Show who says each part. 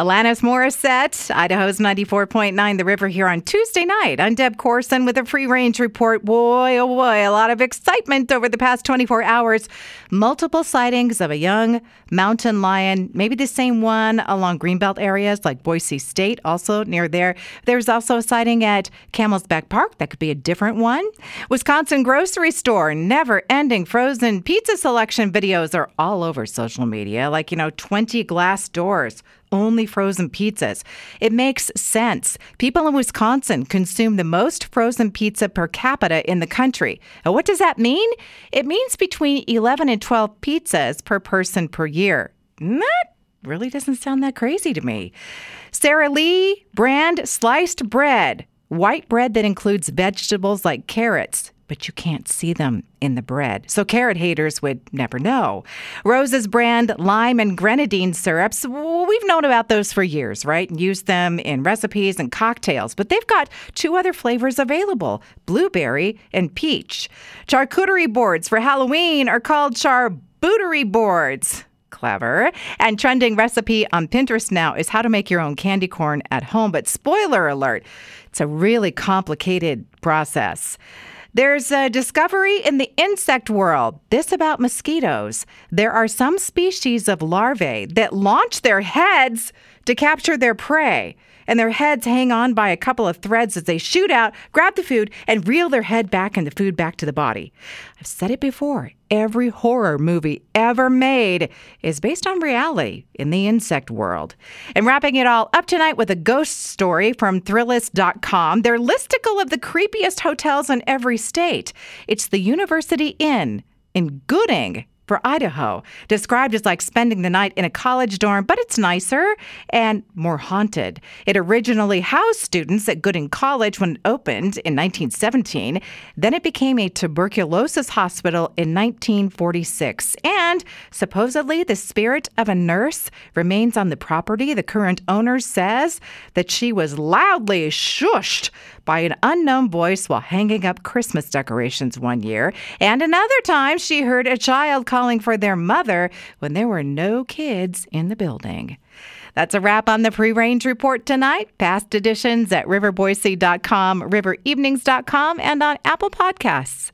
Speaker 1: Alanis Morissette, Idaho's 94.9 The River here on Tuesday night. I'm Deb Corson with a free range report. Boy, oh boy, a lot of excitement over the past 24 hours. Multiple sightings of a young mountain lion, maybe the same one along Greenbelt areas like Boise State, also near there. There's also a sighting at Camel's Back Park. That could be a different one. Wisconsin grocery store, never ending frozen pizza selection videos are all over social media, like, you know, 20 glass doors only frozen pizzas. It makes sense. People in Wisconsin consume the most frozen pizza per capita in the country. And what does that mean? It means between 11 and 12 pizzas per person per year. That really doesn't sound that crazy to me. Sara Lee brand sliced bread. White bread that includes vegetables like carrots, but you can't see them in the bread. So carrot haters would never know. Rose's brand lime and grenadine syrups, we've known about those for years, right? And use them in recipes and cocktails, but they've got two other flavors available blueberry and peach. Charcuterie boards for Halloween are called charbooterie boards clever. And trending recipe on Pinterest now is how to make your own candy corn at home. But spoiler alert, it's a really complicated process. There's a discovery in the insect world. This about mosquitoes. There are some species of larvae that launch their heads to capture their prey and their heads hang on by a couple of threads as they shoot out, grab the food, and reel their head back and the food back to the body. I've said it before every horror movie ever made is based on reality in the insect world. And wrapping it all up tonight with a ghost story from Thrillist.com, their listicle of the creepiest hotels in every state. It's the University Inn in Gooding, for Idaho, described as like spending the night in a college dorm, but it's nicer and more haunted. It originally housed students at Gooding College when it opened in 1917. Then it became a tuberculosis hospital in 1946. And supposedly the spirit of a nurse remains on the property. The current owner says that she was loudly shushed by an unknown voice while hanging up Christmas decorations one year. And another time she heard a child call calling for their mother when there were no kids in the building. That's a wrap on the Free Range Report tonight. Past editions at riverboise.com, riverevenings.com, and on Apple Podcasts.